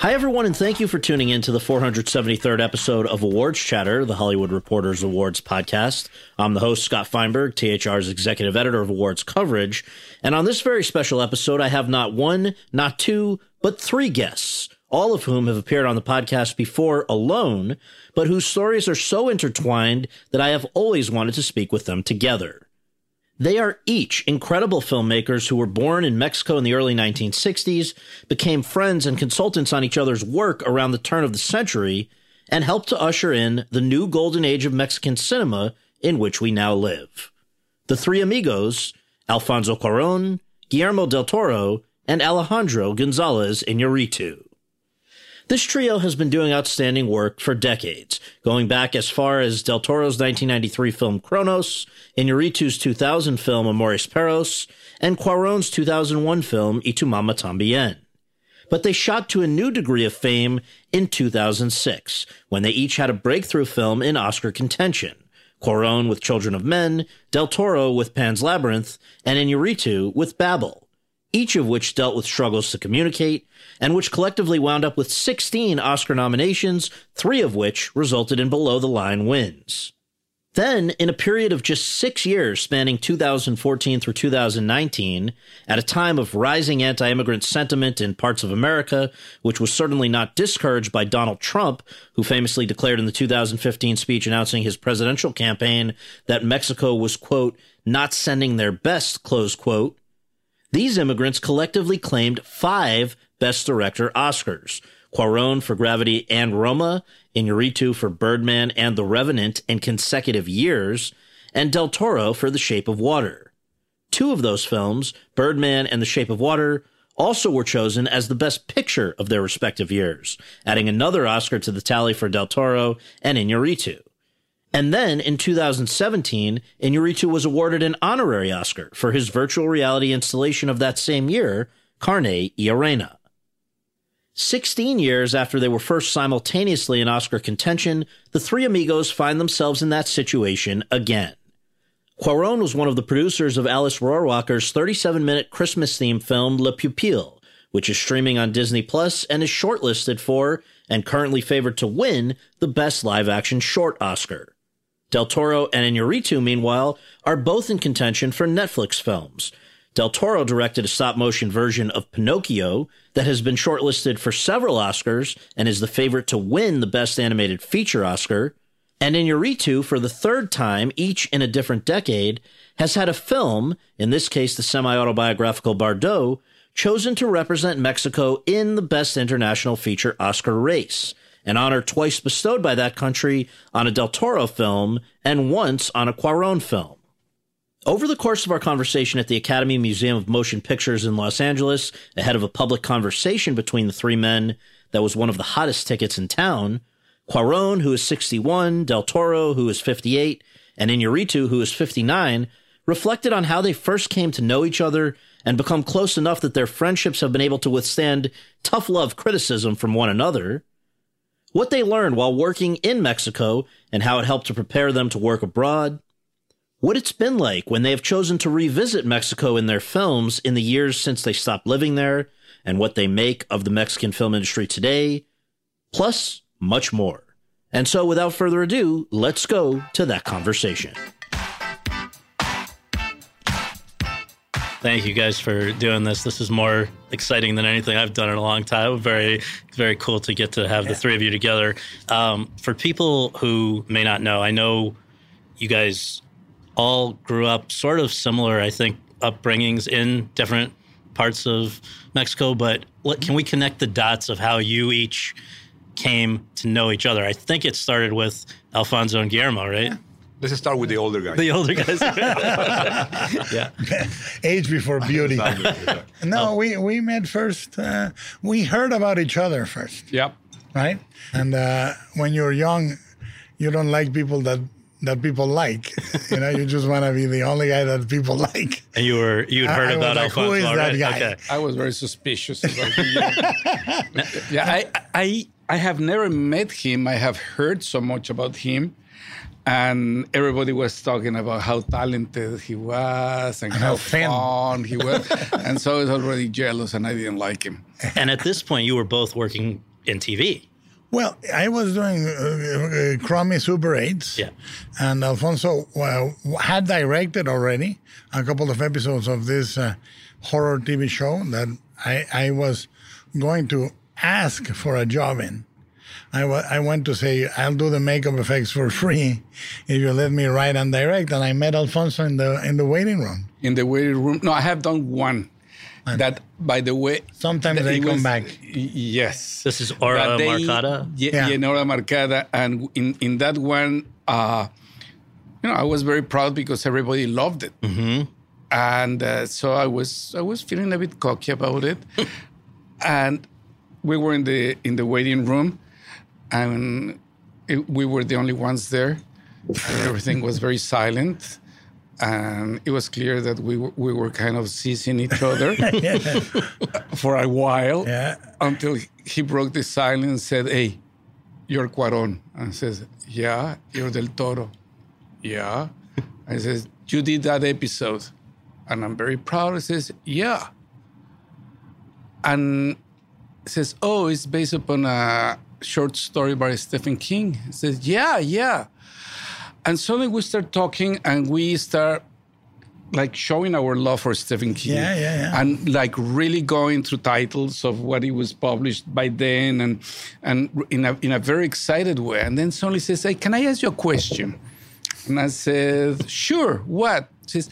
Hi, everyone, and thank you for tuning in to the 473rd episode of Awards Chatter, the Hollywood Reporters Awards podcast. I'm the host, Scott Feinberg, THR's executive editor of awards coverage. And on this very special episode, I have not one, not two, but three guests, all of whom have appeared on the podcast before alone, but whose stories are so intertwined that I have always wanted to speak with them together. They are each incredible filmmakers who were born in Mexico in the early 1960s, became friends and consultants on each other's work around the turn of the century, and helped to usher in the new golden age of Mexican cinema in which we now live. The three amigos, Alfonso Cuaron, Guillermo del Toro, and Alejandro Gonzalez Iñárritu. This trio has been doing outstanding work for decades, going back as far as Del Toro's 1993 film Cronos, Iñárritu's 2000 film Amores Perros, and Cuaron's 2001 film Y tu mamá también. But they shot to a new degree of fame in 2006, when they each had a breakthrough film in Oscar contention. Cuaron with Children of Men, Del Toro with Pan's Labyrinth, and Iñárritu with Babel each of which dealt with struggles to communicate, and which collectively wound up with 16 Oscar nominations, three of which resulted in below the line wins. Then, in a period of just six years spanning 2014 through 2019, at a time of rising anti immigrant sentiment in parts of America, which was certainly not discouraged by Donald Trump, who famously declared in the 2015 speech announcing his presidential campaign that Mexico was, quote, not sending their best, close quote, these immigrants collectively claimed five Best Director Oscars. Cuaron for Gravity and Roma, Iñárritu for Birdman and The Revenant in consecutive years, and Del Toro for The Shape of Water. Two of those films, Birdman and The Shape of Water, also were chosen as the best picture of their respective years, adding another Oscar to the tally for Del Toro and Iñárritu. And then in 2017, Iñárritu was awarded an honorary Oscar for his virtual reality installation of that same year, Carne y Arena. 16 years after they were first simultaneously in Oscar contention, the three amigos find themselves in that situation again. Cuaron was one of the producers of Alice Rohrwacher's 37 minute Christmas themed film Le Pupille, which is streaming on Disney Plus and is shortlisted for, and currently favored to win, the Best Live Action Short Oscar. Del Toro and Iñárritu, meanwhile, are both in contention for Netflix films. Del Toro directed a stop motion version of Pinocchio that has been shortlisted for several Oscars and is the favorite to win the Best Animated Feature Oscar. And Iñárritu, for the third time, each in a different decade, has had a film, in this case the semi autobiographical Bardo, chosen to represent Mexico in the Best International Feature Oscar race an honor twice bestowed by that country on a Del Toro film and once on a Cuaron film. Over the course of our conversation at the Academy Museum of Motion Pictures in Los Angeles, ahead of a public conversation between the three men that was one of the hottest tickets in town, Cuaron, who is 61, Del Toro, who is 58, and Iñárritu, who is 59, reflected on how they first came to know each other and become close enough that their friendships have been able to withstand tough love criticism from one another what they learned while working in Mexico and how it helped to prepare them to work abroad, what it's been like when they have chosen to revisit Mexico in their films in the years since they stopped living there, and what they make of the Mexican film industry today, plus much more. And so, without further ado, let's go to that conversation. Thank you guys for doing this. This is more exciting than anything I've done in a long time. Very, very cool to get to have yeah. the three of you together. Um, for people who may not know, I know you guys all grew up sort of similar, I think, upbringings in different parts of Mexico. But what, can we connect the dots of how you each came to know each other? I think it started with Alfonso and Guillermo, right? Yeah. Let's start with the older guys. The older guys. yeah. Age before beauty. no, we, we met first. Uh, we heard about each other first. Yep. Right? And uh, when you're young, you don't like people that that people like. You know, you just want to be the only guy that people like. And you were you'd heard I, about like, Alfonso Who is already? that guy? Okay. I was very suspicious. yeah, I I I have never met him. I have heard so much about him. And everybody was talking about how talented he was and, and how, how fun he was. and so I was already jealous and I didn't like him. And at this point, you were both working in TV. Well, I was doing uh, uh, Crummy Super 8s. Yeah. And Alfonso well, had directed already a couple of episodes of this uh, horror TV show that I, I was going to ask for a job in. I, w- I went to say, I'll do the makeup effects for free if you let me write and direct. And I met Alfonso in the in the waiting room. In the waiting room? No, I have done one. And that, by the way, sometimes they come was, back. Yes, this is Hora Marcada. Yeah, yeah, Hora Marcada, and in in that one, uh, you know, I was very proud because everybody loved it, mm-hmm. and uh, so I was I was feeling a bit cocky about it, and we were in the in the waiting room, and it, we were the only ones there. everything was very silent, and it was clear that we were, we were kind of seizing each other for a while yeah. until he broke the silence and said, "Hey, you're Cuarón," and says, "Yeah, you're Del Toro." Yeah, I says, "You did that episode," and I'm very proud. He says, "Yeah," and says, "Oh, it's based upon a short story by Stephen King." He says, "Yeah, yeah." And suddenly we start talking, and we start like showing our love for Stephen King. Yeah, yeah, yeah. And like really going through titles of what he was published by then, and and in a in a very excited way. And then suddenly says, "Hey, can I ask you a question?" And I said, "Sure. What?" He says,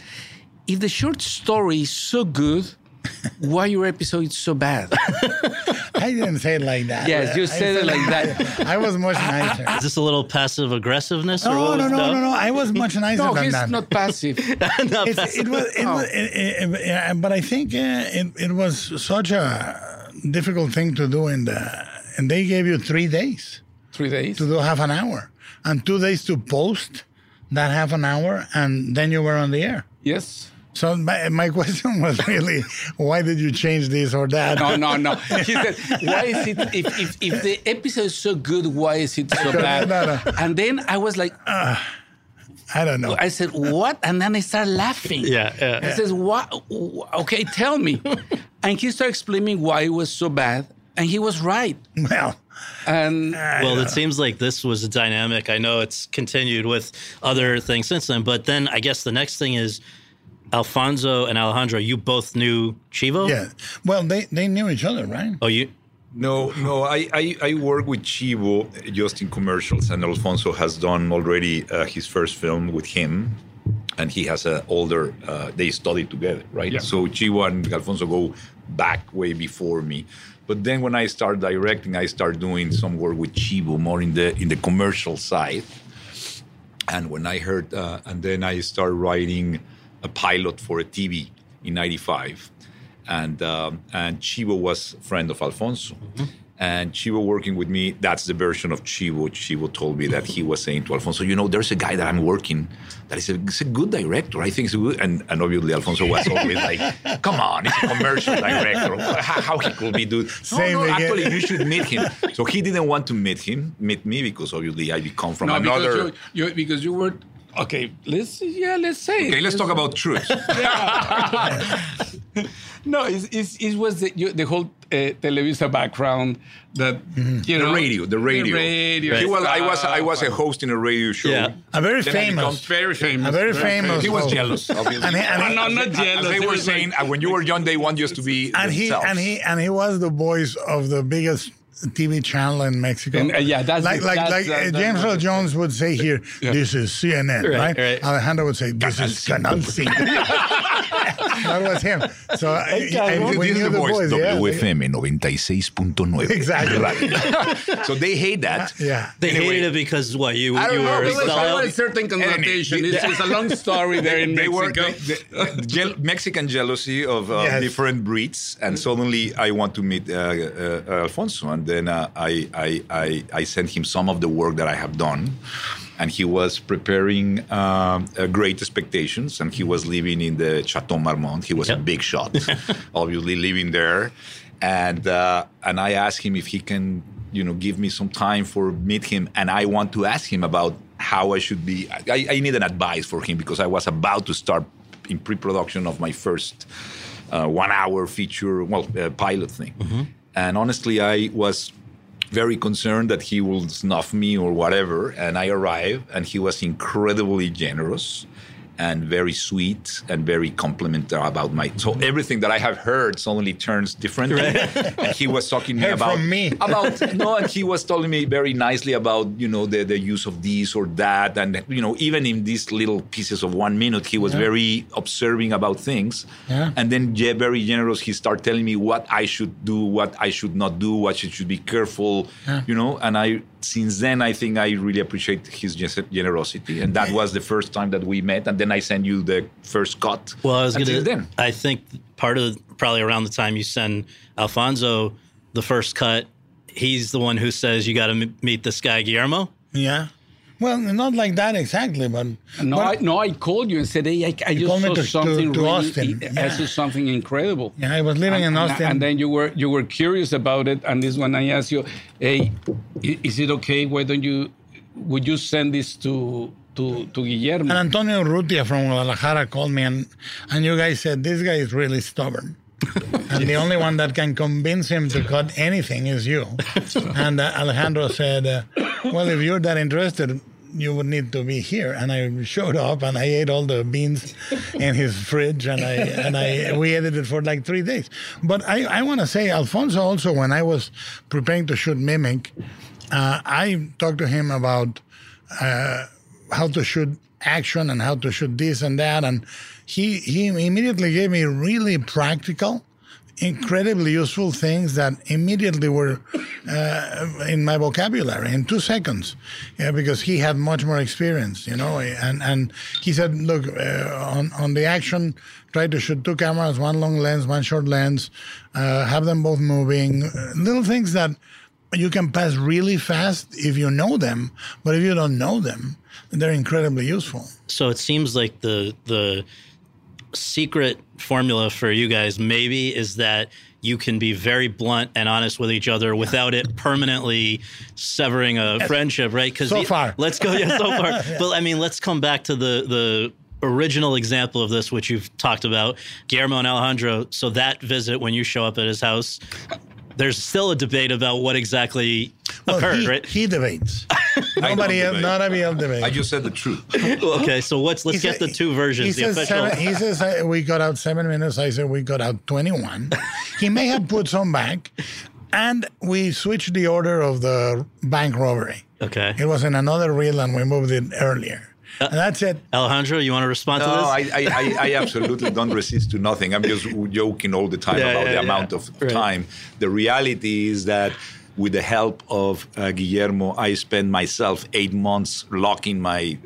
"If the short story is so good." why your episode is so bad. I didn't say it like that. Yes, you said, it like that. I was much nicer. Is this a little passive aggressiveness? No, no, no, no, no, no. I was much nicer no, than he's that. not passive. not passive. It was, it was it, it, but I think uh, it, it was such a difficult thing to do in the, and they gave you three days. Three days? To do half an hour. And two days to post that half an hour, and then you were on the air. Yes. So my, my question was really, why did you change this or that? No, no, no. He said, why is it, if, if, if the episode is so good, why is it so bad? no, no. And then I was like, uh, I don't know. I said, what? And then I started laughing. Yeah, yeah. He says, what? Okay, tell me. and he started explaining why it was so bad. And he was right. Well, and well, it seems like this was a dynamic. I know it's continued with other things since then, but then I guess the next thing is Alfonso and Alejandro, you both knew Chivo? Yeah. Well, they, they knew each other, right? Oh, you? No, no. I, I, I work with Chivo just in commercials, and Alfonso has done already uh, his first film with him, and he has an older. Uh, they studied together, right? Yeah. So Chivo and Alfonso go back way before me. But then when I start directing, I start doing some work with Chivo more in the in the commercial side. And when I heard, uh, and then I start writing a pilot for a TV in '95, and um, and Chivo was a friend of Alfonso. Mm-hmm. And Chivo working with me, that's the version of Chivo. Chivo told me that he was saying to Alfonso, you know, there's a guy that I'm working that is a, a good director. I think it's good. And, and obviously Alfonso was always like, come on, he's a commercial director. How, how he could be doing? No, no, actually, you should meet him. So he didn't want to meet him, meet me, because obviously I come from no, another. Because you, you, because you were Okay, let's yeah, let's say. Okay, let's talk about truth. no, it's, it's, it was the, you, the whole uh, Televisa background that you know the radio, the radio. radio He was, I was, I was a host in a radio show. Yeah. A very Then I famous. very famous. A very famous. He was jealous. Obviously. And he- and he- No, not jealous. As they were saying, like- uh, when you were young, they want you to be and he and he and he was the voice of the biggest TV channel in Mexico. And, uh, yeah, that's like like that's- like uh, James Earl Jones would say here, "This is CNN," Right, right? right. Alejandro would say, "This is Canal 5." that was him. So and we This is knew the voice, yeah. WFM 96.9. Exactly. Right. so they hate that. Yeah. They Anyway. hated it because what you I don't you know, were it was- sell There a certain connotation. It's, it's a long story there in they were Mexico. the, the jel- Mexican jealousy of uh, Yes. different breeds, and suddenly I want to meet uh, uh, Alfonso, and then uh, I, I, I I sent him some of the work that I have done, and he was preparing um, uh, Great Expectations, and he was living in the Chateau Marmont. He was a big shot, obviously living there, and uh, and I asked him if he can you know give me some time for meet him, and I want to ask him about how I should be. I, I need an advice for him because I was about to start in pre-production of my first uh, one-hour feature, well, uh, pilot thing, and honestly, I was very concerned that he will snuff me or whatever. And I arrived, and he was incredibly generous and very sweet and very complimentary about my. So everything that I have heard suddenly turns different. and he was talking to me Heard about from me. about no, and he was telling me very nicely about you know the the use of this or that, and you know even in these little pieces of one minute, he was very observing about things. Yeah. And then yeah, very generous. He started telling me what I should do, what I should not do, what I should be careful, you know. And I since then I think I really appreciate his generosity, and that was the first time that we met. And then I sent you the first cut. Well, I was Until gonna. then. I think part of probably around the time you send Alfonso the first cut, he's the one who says you got to m- meet this guy Guillermo. Yeah. Well, not like that exactly, but No, but- I, no, I called you and said, hey, I, I just saw to- to- something to really, Austin. I Yeah. saw something incredible. yeah, I was living in and, Austin. and then you were you were curious about it, and this one I asked you, hey, is it okay? Why don't you? Would you send this to to to Guillermo? And Antonio Urrutia from Guadalajara called me, and, and you guys said, This guy is really stubborn. And the only one that can convince him to cut anything is you. and uh, Alejandro said, uh, Well, if you're that interested, you would need to be here. And I showed up and I ate all the beans in his fridge and I and I we it for like three days. But I, I want to say, Alfonso also, when I was preparing to shoot Mimic, uh, I talked to him about how to shoot action and how to shoot this and that. And he he immediately gave me really practical, incredibly useful things that immediately were uh, in my vocabulary in two seconds, yeah, because he had much more experience, you know. And and he said, look, uh, on on the action, try to shoot two cameras, one long lens, one short lens, uh, have them both moving, uh, little things that you can pass really fast if you know them, but if you don't know them, they're incredibly useful. So it seems like the the secret formula for you guys maybe is that you can be very blunt and honest with each other without it permanently severing a friendship, right? Because So far. let's go. Yeah, so far. But I mean, let's come back to the the original example of this, which you've talked about, Guillermo and Alejandro. So that visit when you show up at his house. There's still a debate about what exactly Well, occurred, he, right? he debates. I Nobody don't else, debate. nobody else. I just said the truth. okay, so what's let's He get said- the two versions. He the says, seven, he says uh, we got out seven minutes. I said we got out 21. he may have put some back. And we switched the order of the bank robbery. okay, It was in another reel and we moved it earlier. and that's it. Alejandro, you want to respond No, to this? I, I, I, I absolutely don't resist to nothing. I'm just joking all the time Yeah, about yeah, the yeah. amount of Right. time. The reality is that with the help of uh, Guillermo, I spent myself eight months locking my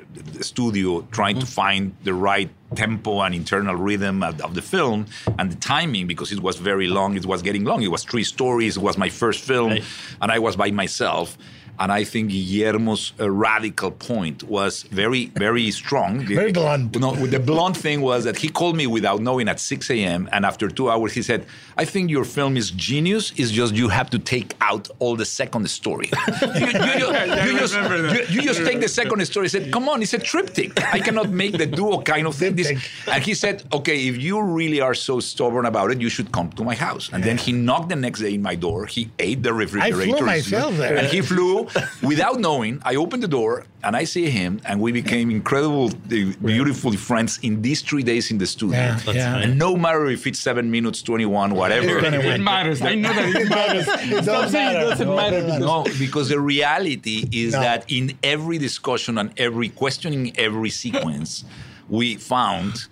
studio, trying Mm. to find the right tempo and internal rhythm of, of the film and the timing because it was very long. It was getting long. It was three stories. It was my first film, Right. and I was by myself. And I think Guillermo's uh, radical point was very, very strong. Very blunt. No, the blunt thing was that he called me without knowing at 6 a.m. And after two hours, he said, I think your film is genius. It's just you have to take out all the second story. you, you, you, you just, you, you just take the second story. He said, come on, it's a triptych. I cannot make the duo kind of thing. This, and he said, okay, if you really are so stubborn about it, you should come to my house. And then he knocked the next day in my door. He ate the refrigerator. I flew myself there. And he flew without knowing. I opened the door and I see him, and we became incredible, beautiful friends in these three days in the studio. Yeah, yeah. And no matter if it's seven minutes, 21, whatever. gonna It matters. I know that it matters. It Stop does saying matter. it doesn't No, matter. it doesn't No, because the reality is No. that in every discussion and every questioning every sequence, we found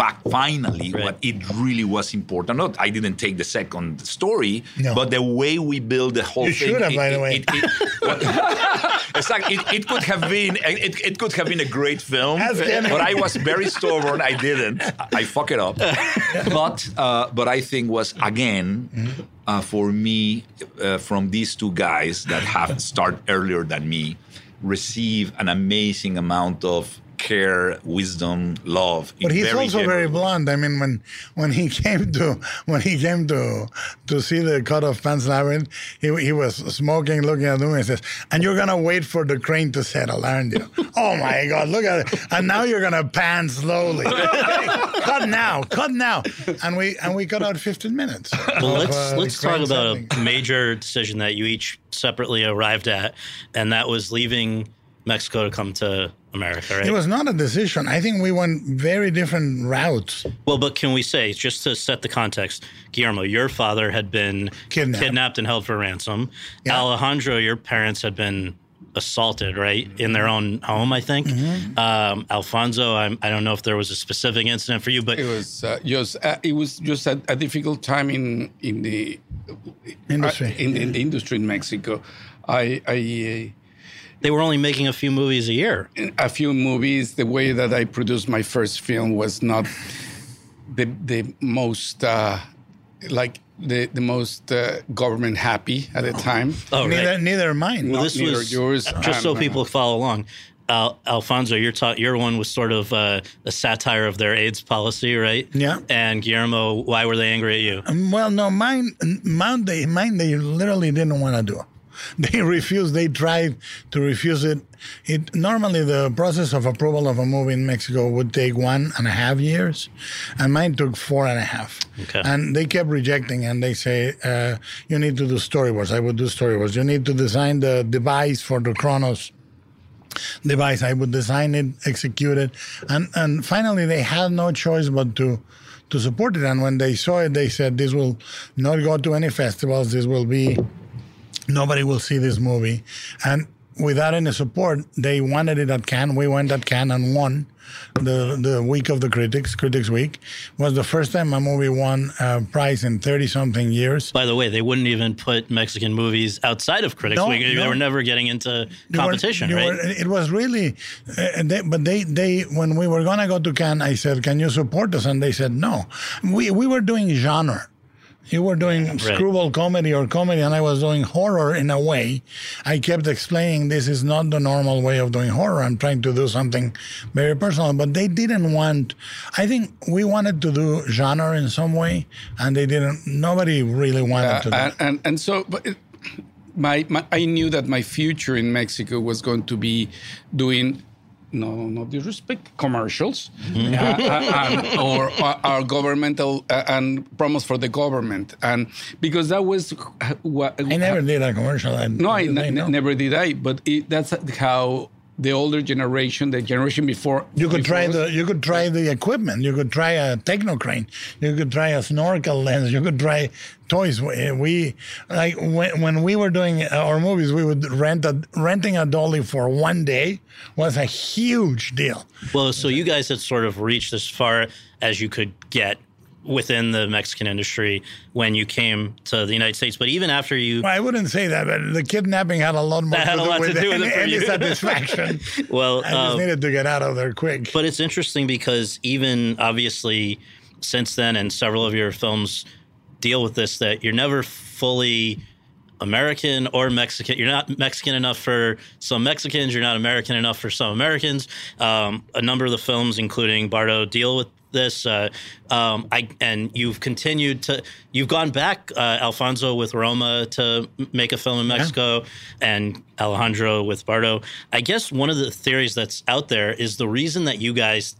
fact finally Right. what it really was important. Not I didn't take the second story, No. but the way we build the whole You thing. should have, it- by the it- way. it- it- exactly. It, it could have been it, it could have been a great film, Ask but I was very stubborn. I didn't. I fuck it up. But uh, but I think was again uh, for me uh, from these two guys that have started earlier than me receive an amazing amount of care, wisdom, love. But he's very also general- very blunt. I mean, when when he came to when he came to to see the cut of Pan's Labyrinth, he, he was smoking, looking at me, and says, "And you're gonna wait for the crane to settle, aren't you?" oh my God, look at it! And now you're gonna pan slowly. cut now, cut now, and we and we cut out 15 minutes. Well, of, let's uh, let's talk about settling. a major decision that you each separately arrived at, and that was leaving Mexico to come to America, right? It was not a decision. I think we went very different routes. well, but can we say just to set the context, Guillermo, your father had been Kidnapped. and held for ransom. Yeah. Alejandro, your parents had been assaulted, right, in their own home, I think. Mm-hmm. Um, Alfonso, I'm, I don't know if there was a specific incident for you, but It was uh, just uh, it was just a, a difficult time in in the Industry. uh, in, in the industry in Mexico. I I. they were only making a few movies a year. A few movies. The way that I produced my first film was not the the most uh, like the the most uh, government happy at the time. Oh, Neither, right. neither mine. Well, this neither was yours just so and, uh, people follow along. Al- Alfonso, your ta- your one was sort of uh, a satire of their AIDS policy, right? Yeah. And Guillermo, why were they angry at you? Well, no, mine, mine, they, mine, they literally didn't want to do. They refused. They tried to refuse it. It normally the process of approval of a movie in Mexico would take one and a half years, and mine took four and a half. Okay. And they kept rejecting, and they say uh, you need to do storyboards. I would do storyboards. You need to design the device for the Cronos device. I would design it, execute it, and and finally they had no choice but to to support it. And when they saw it, they said this will not go to any festivals. This will be nobody will see this movie, and without any support, they wanted it at Cannes. We went at Cannes and won. The the week of the critics, Critics Week, was the first time a movie won a prize in thirty something years. By the way, they wouldn't even put Mexican movies outside of Critics No, Week. They no. were never getting into They were- competition, right? were- it was really, uh, they, but they, they, when we were gonna go to Cannes, I said, "Can you support us?" And they said, "No." We we were doing genre. You were doing screwball comedy or comedy, and I was doing horror in a way. I kept explaining this is not the normal way of doing horror. I'm trying to do something very personal, but they didn't want. I think we wanted to do genre in some way, and they didn't. Nobody really wanted to. Do. Uh, and, and and so but it, my, my I knew that my future in Mexico was going to be doing no no disrespect commercials Mm-hmm. uh, uh, and- or, or our governmental uh, and promos for the government and because that was what I never did a commercial. and no I n- know. never did I but it, that's how the older generation the generation before You could try before us- the you could try the equipment. You could try a techno crane. You could try a snorkel lens. You could try toys. We, we like when, when we were doing uh, our movies, we would rent a renting a dolly for one day was a huge deal. Well, so you guys had sort of reached as far as you could get within the Mexican industry when you came to the United States. But even after you, Well, I wouldn't say that, but the kidnapping had a lot more That had to a do lot to with, do with any, it any satisfaction. well, I just um, needed to get out of there quick. But it's interesting because even obviously since then, and several of your films deal with this, that you're never fully American or Mexican. You're not Mexican enough for some Mexicans. You're not American enough for some Americans. Um, a number of the films, including Bardo, deal with this. Uh, um, I and you've continued to you've gone back, uh, Alfonso with Roma to make a film in Mexico, yeah. and Alejandro with Bardo. I guess one of the theories that's out there is the reason that you guys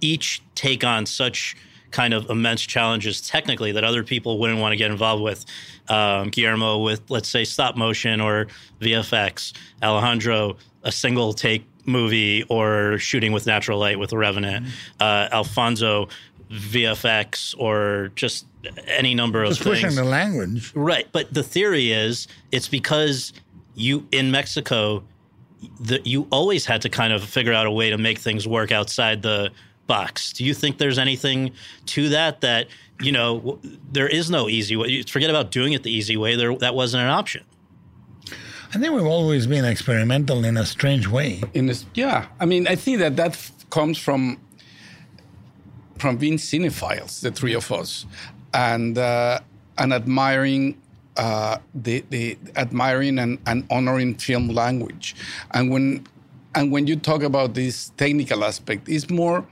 each take on such kind of immense challenges technically that other people wouldn't want to get involved with. Um, Guillermo with let's say stop motion or VFX, Alejandro a single take movie or shooting with natural light with Revenant, mm-hmm. uh, Alfonso VFX or just any number of just things. pushing the language, right? But the theory is it's because you in Mexico, the, you always had to kind of figure out a way to make things work outside the box. Do you think there's anything to that that you know there is no easy way? Forget about doing it the easy way. There that wasn't an option. I think we've always been experimental in a strange way. In this, yeah, I mean, I think that that comes from from being cinephiles, the three of us, and uh, and admiring uh, the the admiring and, and honoring film language, and when and when you talk about this technical aspect, it's more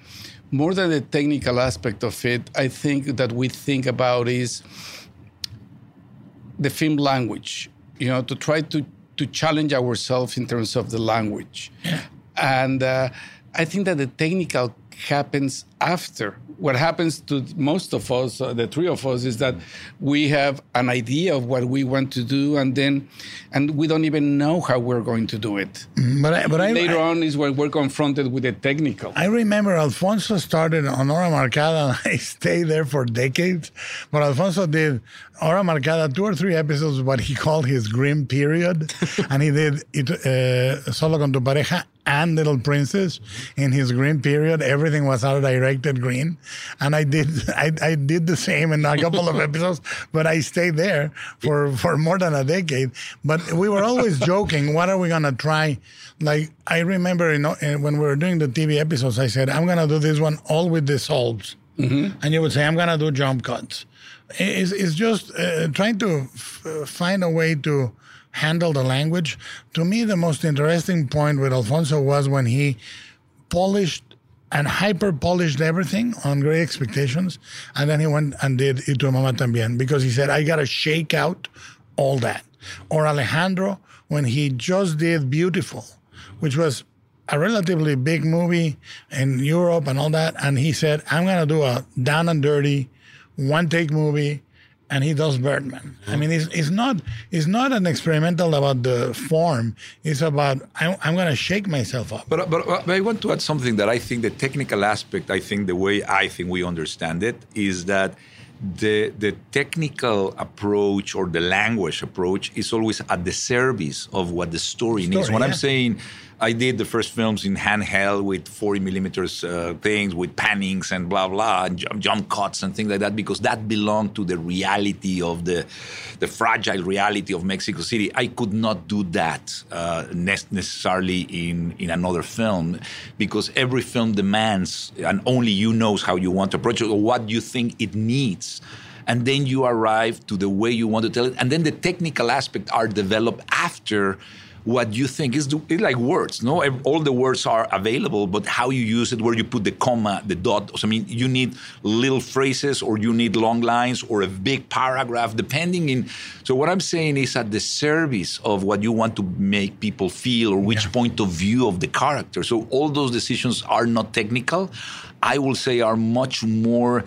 more than the technical aspect of it. I think that we think about is the film language. You know, to try to to challenge ourselves in terms of the language. Yeah. And uh, I think that the technical happens after. What happens to most of us, uh, the three of us, is that we have an idea of what we want to do, and then, and we don't even know how we're going to do it. Mm, but I, but later I, on is when we're confronted with the technical. I remember Alfonso started on Hora Marcada. And I stayed there for decades, but Alfonso did Hora Marcada two or three episodes, what he called his grim period, and he did it uh, solo con tu pareja and Little Princess in his green period. Everything was art directed green, and I did I, I did the same in a couple of episodes, but I stayed there for for more than a decade. But we were always joking, what are we gonna try? Like I remember, you know, when we were doing the TV episodes, I said I'm gonna do this one all with the solves, mm-hmm. and you would say I'm gonna do jump cuts. It's, it's just uh, trying to f- find a way to handle the language. To me, the most interesting point with Alfonso was when he polished and hyper polished everything on Great Expectations, and then he went and did Y Tu Mamá También because he said, I got to shake out all that. Or Alejandro, when he just did Biutiful, which was a relatively big movie in Europe and all that, and he said, I'm going to do a down and dirty, one take movie and he does Birdman. I mean, it's, it's not it's not an experimental about the form. It's about I'm, I'm going to shake myself up. But, but, but I want to add something that I think the technical aspect. I think the way I think we understand it is that the the technical approach or the language approach is always at the service of what the story, story needs. What yeah. I'm saying I did the first films in handheld with 40 millimeters uh, things, with pannings and blah blah, and jump, jump, cuts and things like that, because that belonged to the reality of the, the fragile reality of Mexico City. I could not do that uh, necessarily in in another film, because every film demands, and only you knows how you want to approach it or what you think it needs and then you arrive to the way you want to tell it and then the technical aspects are developed after what you think is like words. No, all the words are available, but how you use it, where you put the comma, the dot. So, I mean, you need little phrases, or you need long lines, or a big paragraph, depending in. So, what I'm saying is at the service of what you want to make people feel, or which yeah. point of view of the character. So, all those decisions are not technical. I will say are much more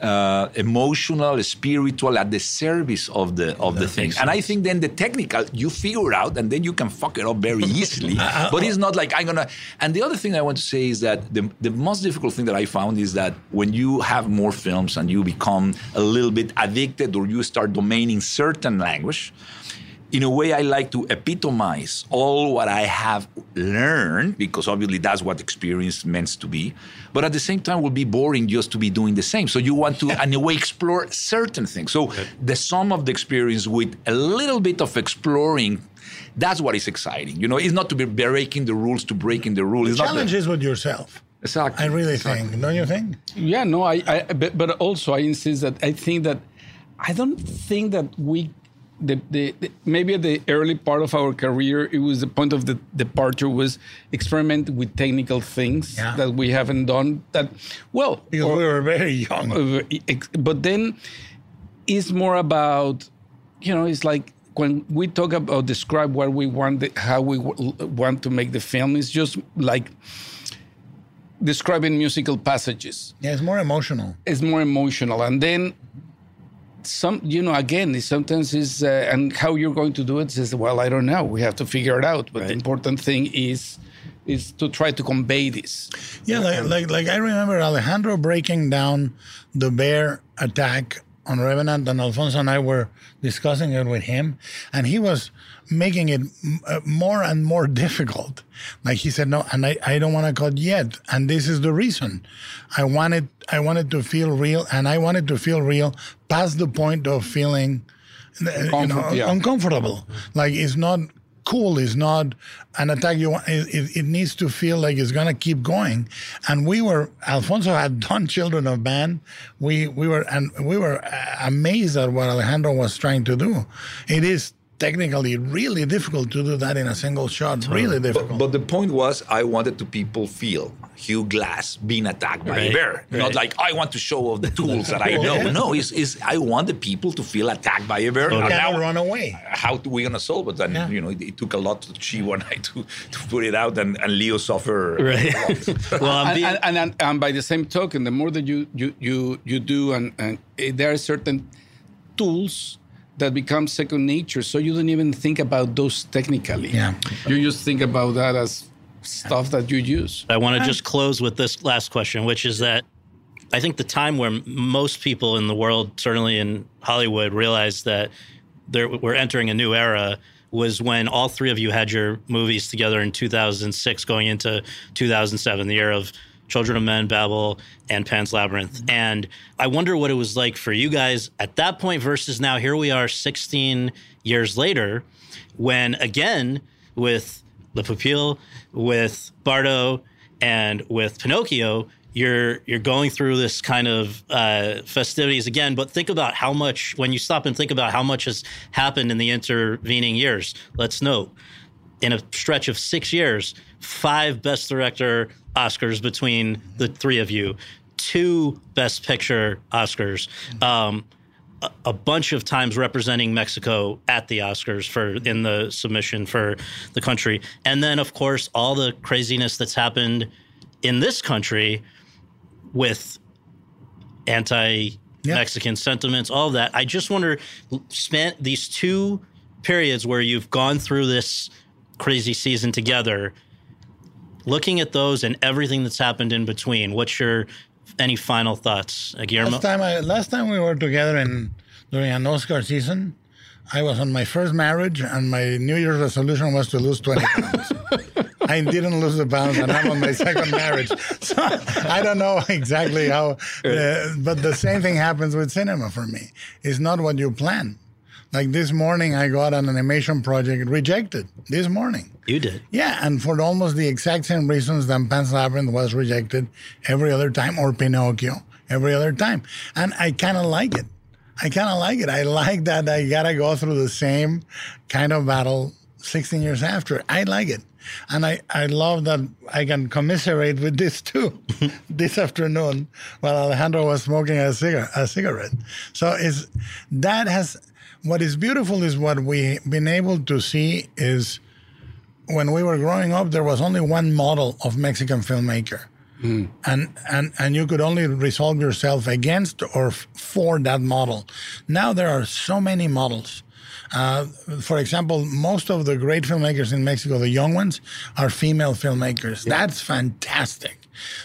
uh, emotional, spiritual, at the service of the of that the thing. And I think then the technical you figure out, and then you can fuck it up very easily. but it's not like I'm gonna. And the other thing I want to say is that the the most difficult thing that I found is that when you have more films and you become a little bit addicted, or you start domaining certain language in a way, I like to epitomize all what I have learned because obviously that's what experience meant to be. But at the same time, will be boring just to be doing the same. So you want to, in a way, explore certain things. So the sum of the experience with a little bit of exploring that's what is exciting. You know, it's not to be breaking the rules to breaking the rules. The challenge is with yourself. Exactly. I really exactly. think. Don't you think? Yeah. No. I. I but, but also, I insist that I think that I don't think that we the, the, the, maybe at the early part of our career, it was the point of the departure was experiment with technical things Yeah. that we haven't done. That well, Because or- we were very young. but then it's more about you know it's like when we talk about describe what we want the, how we w- want to make the film it's just like describing musical passages Yeah, it's more emotional. it's more emotional and then some you know again sometimes is uh, and how you're going to do it is well i don't know. We have to figure it out. But the important thing is is to try to convey this. Yeah, like, like like I remember Alejandro breaking down the bear attack on Revenant, and Alfonso and I were discussing it with him, and he was making it uh, more and more difficult. Like he said, no, and I, I don't want to cut yet, and this is the reason. I wanted I wanted to feel real, and I wanted to feel real past the point of feeling uh, you know, yeah. uncomfortable. Like it's not cool. It's not an attack. You want. It, it, it needs to feel like it's gonna keep going. And we were. Alfonso had done Children of Man. We we were and we were uh, amazed at what Alejandro was trying to do. It is technically really difficult to do that in a single shot. Really difficult. But, but the point was, I wanted to people feel Hugh Glass being attacked by a Right, bear. Not like I want to show off the tools that I know. Yeah. No, it's, it's I want the people to feel attacked by a bear. You And now- run away. How do we gonna solve it? And Yeah. you know, it, it took a lot to Chivo and I to, to put it out, and, and Leo suffer. Right. well, and, being, and, and, and, and by the same token, the more that you you you, you do, and, and eh, there are certain tools that becomes second nature, so you don't even think about those technically. Yeah. you just think about that as stuff that you use. I want to just close with this last question, which is that I think the time where most people in the world, certainly in Hollywood, realized that there, we're entering a new era was when all three of you had your movies together in 2006, going into 2007, the year of Children of Men, Babel, and Pan's Labyrinth. And I wonder what it was like for you guys at that point versus now. Here we are 16 years later, when again, with Le Pupille, with Bardo, and with Pinocchio, you're you're going through this kind of uh, festivities again. But think about how much when you stop and think about how much has happened in the intervening years. Let's note, in a stretch of six years, five Best Director Oscars between the three of you, two Best Picture Oscars. Um, a- a bunch of times representing Mexico at the Oscars for in the submission for the country, and then of course all the craziness that's happened in this country with anti-Mexican sentiments, all of that. I just wonder, spent these two periods where you've gone through this crazy season together, looking at those and everything that's happened in between. What's your any final thoughts, Guillermo? Last time, I, last time we were together in during an Oscar season, I was on my first marriage, and my New Year's resolution was to lose 20 pounds. I didn't lose the pounds, and I'm on my second marriage. So I don't know exactly how, uh, but the same thing happens with cinema for me. It's not what you plan. Like this morning, I got an animation project rejected. This morning. You did. Yeah, and for almost the exact same reasons that Pan's Labyrinth was rejected every other time, or Pinocchio every other time. And I kind of like it. I kind of like it. I like that I gotta go through the same kind of battle 16 years after. I like it. And I, I love that I can commiserate with this too this afternoon while Alejandro was smoking a, cigar, a cigarette. So it's, that has, what is beautiful is what we've been able to see is when we were growing up, there was only one model of Mexican filmmaker. And, and and you could only resolve yourself against or f- for that model. Now there are so many models. Uh, for example, most of the great filmmakers in Mexico, the young ones, are female filmmakers. That's fantastic.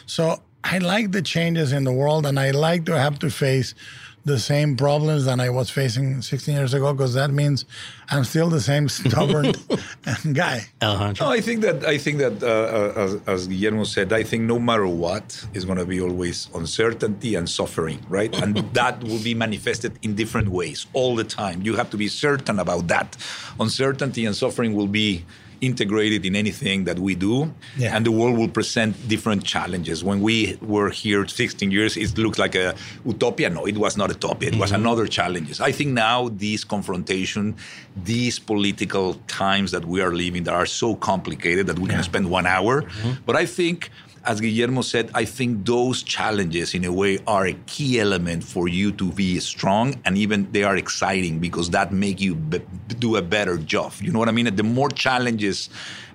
So I like the changes in the world, and I like to have to face the same problems that I was facing 16 years ago, because that means I'm still the same stubborn guy. Alejandro. No, I think that I think that uh, as, as Guillermo said, I think no matter what is going to be always uncertainty and suffering, right? And that will be manifested in different ways all the time. You have to be certain about that. Uncertainty and suffering will be integrate it in anything that we do, Yeah. and the world will present different challenges. When we were here 16 years, it looked like a utopia. No, it was not a utopia. It was mm-hmm. another challenges. I think now these confrontation, these political times that we are living that are so complicated that we can spend one hour. Mm-hmm. But I think as Guillermo said, I think those challenges, in a way, are a key element for you to be strong, and even they are exciting because that make you be- do a better job. You know what I mean? The more challenges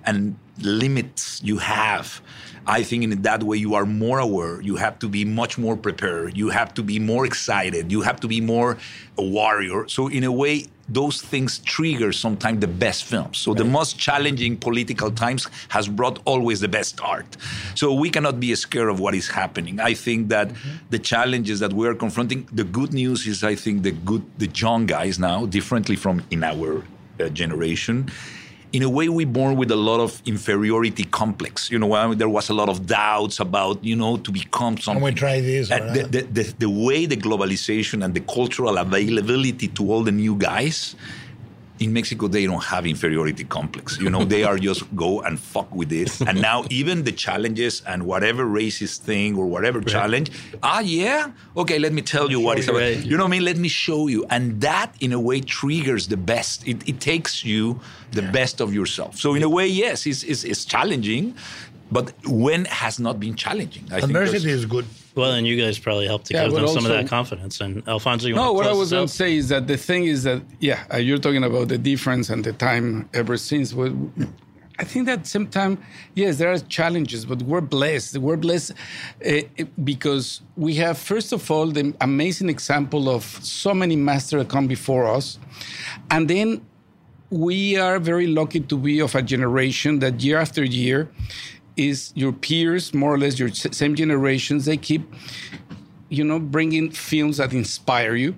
and limits you have, I think in that way you are more aware. You have to be much more prepared. You have to be more excited. You have to be more a warrior. So in a way, those things trigger sometimes the best films. So the most challenging political times has brought always the best art. So we cannot be scared of what is happening. I think that the challenges that we are confronting, the good news is I think the good, the young guys now, differently from in our uh, generation, in a way, we're born with a lot of inferiority complex. You know, I mean, there was a lot of doubts about, you know, to become something. we try this the, the, the, the way the globalization and the cultural availability to all the new guys in Mexico, they don't have inferiority complex. You know, they are just go and fuck with it. And now even the challenges and whatever racist thing or whatever challenge, ah, yeah, okay, let me tell you what is about. Right. You know what I mean? Let me show you. And that, in a way, triggers the best. It, it takes you the best of yourself. So in a way, yes, it's, it's, it's challenging. But when has not been challenging? I think Adversity is good. Well, and you guys probably helped to Yeah, give them some of that confidence. And Alfonso, you No, what I was going to say is that the thing is that, yeah, uh, you're talking about the difference and the time ever since. Well, I think that sometimes, yes, there are challenges, but we're blessed. We're blessed uh, because we have, first of all, the amazing example of so many masters that come before us. And then we are very lucky to be of a generation that year after year is your peers, more or less your same generations, they keep, you know, bringing films that inspire you.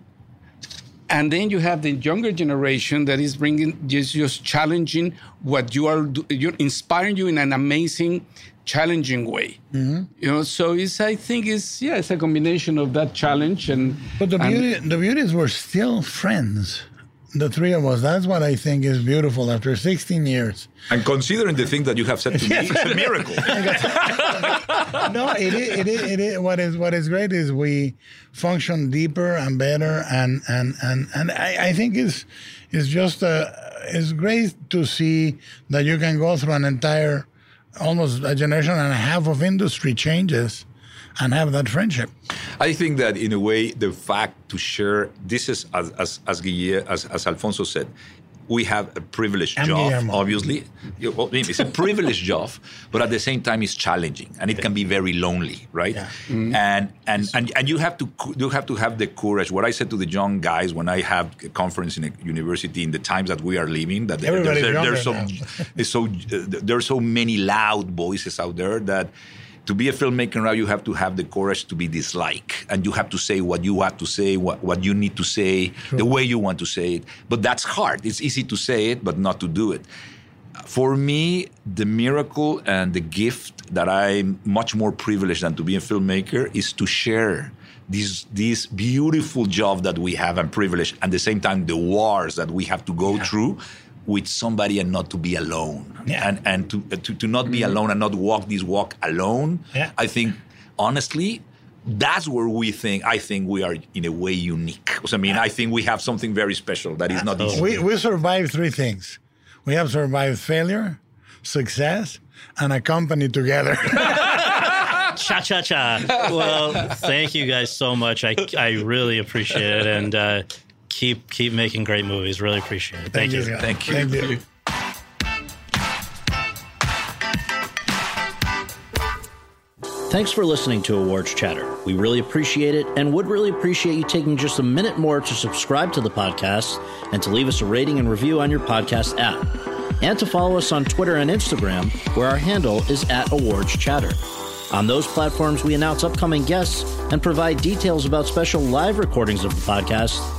And then you have the younger generation that is bringing just, just challenging what you are, you're inspiring you in an amazing, challenging way. Mm-hmm. You know, so it's, I think it's, yeah, it's a combination of that challenge and. But the and- the beauty is we're still friends. The three of us. That's what I think is beautiful after 16 years. And considering the thing that you have said to me, it's a miracle. no, it is, it is, it is, what is what is great is we function deeper and better, and and and and I, I think it's it's just a, it's great to see that you can go through an entire almost a generation and a half of industry changes and have that friendship. I think that in a way, the fact to share this is as as as, Guille, as, as Alfonso said, we have a privileged And job. Guillermo. Obviously, it's a privileged job, but at the same time, it's challenging and it can be very lonely, right? And, and and and you have to you have to have the courage. What I said to the young guys when I have a conference in a university in the times that we are living, that there- Everybody's there- there's so now. it's so uh, there's so many loud voices out there that to be a filmmaker now you have to have the courage to be disliked. And you have to say what you have to say what, what you need to say the way you want to say it. But that's hard. It's easy to say it but not to do it. For me the miracle and the gift that i'm much more privileged than to be a filmmaker is to share this this beautiful job that we have and privilege and at the same time the wars that we have to go through with somebody and not to be alone Yeah. and and to, uh, to to not be alone and not walk this walk alone Yeah. i think honestly that's where we think i think we are in a way unique i mean i think we have something very special that is not easy We we survived three things. We have survived failure, success, and a company together. Cha cha cha. Well, thank you guys so much. I, I really appreciate it. And uh, keep keep making great movies. Really appreciate it. Thank, you. guys. Thank you. Thank you. Thanks for listening to Awards Chatter. We really appreciate it and would really appreciate you taking just a minute more to subscribe to the podcast and to leave us a rating and review on your podcast app. And to follow us on Twitter and Instagram, where our handle is at Awards Chatter. On those platforms, we announce upcoming guests and provide details about special live recordings of the podcast